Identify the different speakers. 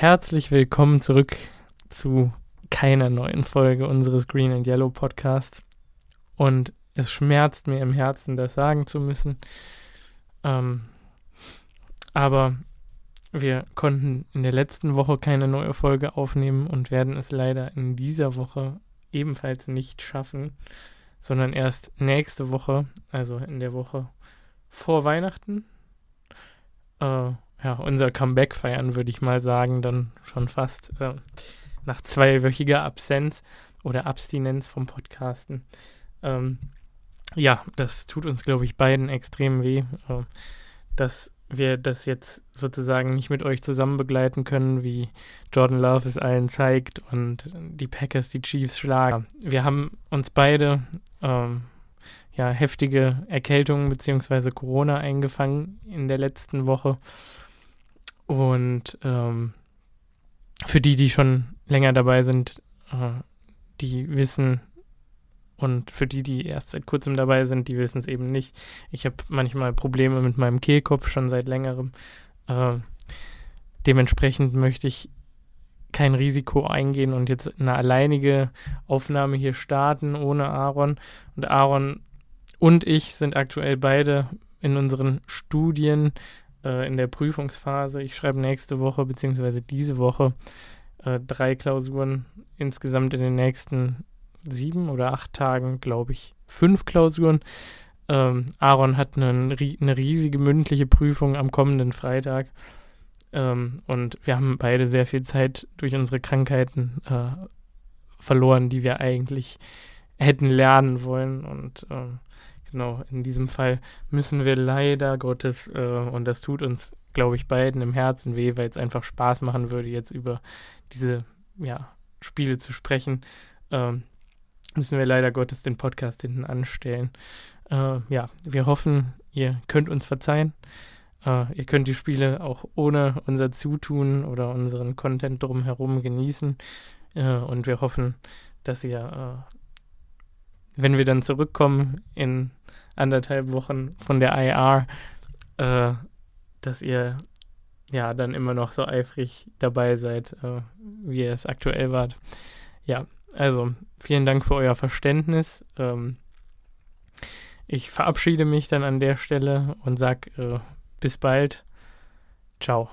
Speaker 1: Herzlich willkommen zurück zu keiner neuen Folge unseres Green and Yellow Podcast. Und es schmerzt mir im Herzen, das sagen zu müssen. Ähm, aber wir konnten in der letzten Woche keine neue Folge aufnehmen und werden es leider in dieser Woche ebenfalls nicht schaffen, sondern erst nächste Woche, also in der Woche vor Weihnachten, äh, ja, unser Comeback feiern, würde ich mal sagen, dann schon fast äh, nach zweiwöchiger Absenz oder Abstinenz vom Podcasten. Ähm, ja, das tut uns, glaube ich, beiden extrem weh, äh, dass wir das jetzt sozusagen nicht mit euch zusammen begleiten können, wie Jordan Love es allen zeigt und die Packers die Chiefs schlagen. Wir haben uns beide ähm, ja, heftige Erkältungen bzw. Corona eingefangen in der letzten Woche. Und ähm, für die, die schon länger dabei sind, äh, die wissen, und für die, die erst seit kurzem dabei sind, die wissen es eben nicht. Ich habe manchmal Probleme mit meinem Kehlkopf schon seit längerem. Äh, dementsprechend möchte ich kein Risiko eingehen und jetzt eine alleinige Aufnahme hier starten ohne Aaron. Und Aaron und ich sind aktuell beide in unseren Studien äh, in der Prüfungsphase. Ich schreibe nächste Woche beziehungsweise diese Woche äh, drei Klausuren insgesamt in den nächsten sieben oder acht Tagen, glaube ich, fünf Klausuren. Ähm, Aaron hat eine, eine, riesige mündliche Prüfung am kommenden Freitag. Ähm, und wir haben beide sehr viel Zeit durch unsere Krankheiten äh, verloren, die wir eigentlich hätten lernen wollen. Und äh, genau, in diesem Fall müssen wir leider Gottes, äh, und das tut uns, glaube ich, beiden im Herzen weh, weil es einfach Spaß machen würde, jetzt über diese ja, Spiele zu sprechen. Ähm, müssen wir leider Gottes den Podcast hinten anstellen. Äh, ja, wir hoffen, ihr könnt uns verzeihen. Uh, ihr könnt die Spiele auch ohne unser Zutun oder unseren Content drumherum genießen. Uh, und wir hoffen, dass ihr, uh, wenn wir dann zurückkommen in anderthalb Wochen von der IR, dass ihr ja dann immer noch so eifrig dabei seid, wie ihr es aktuell wart. Ja, also vielen Dank für euer Verständnis. Ähm, ich verabschiede mich dann an der Stelle und sage äh, bis bald. Ciao.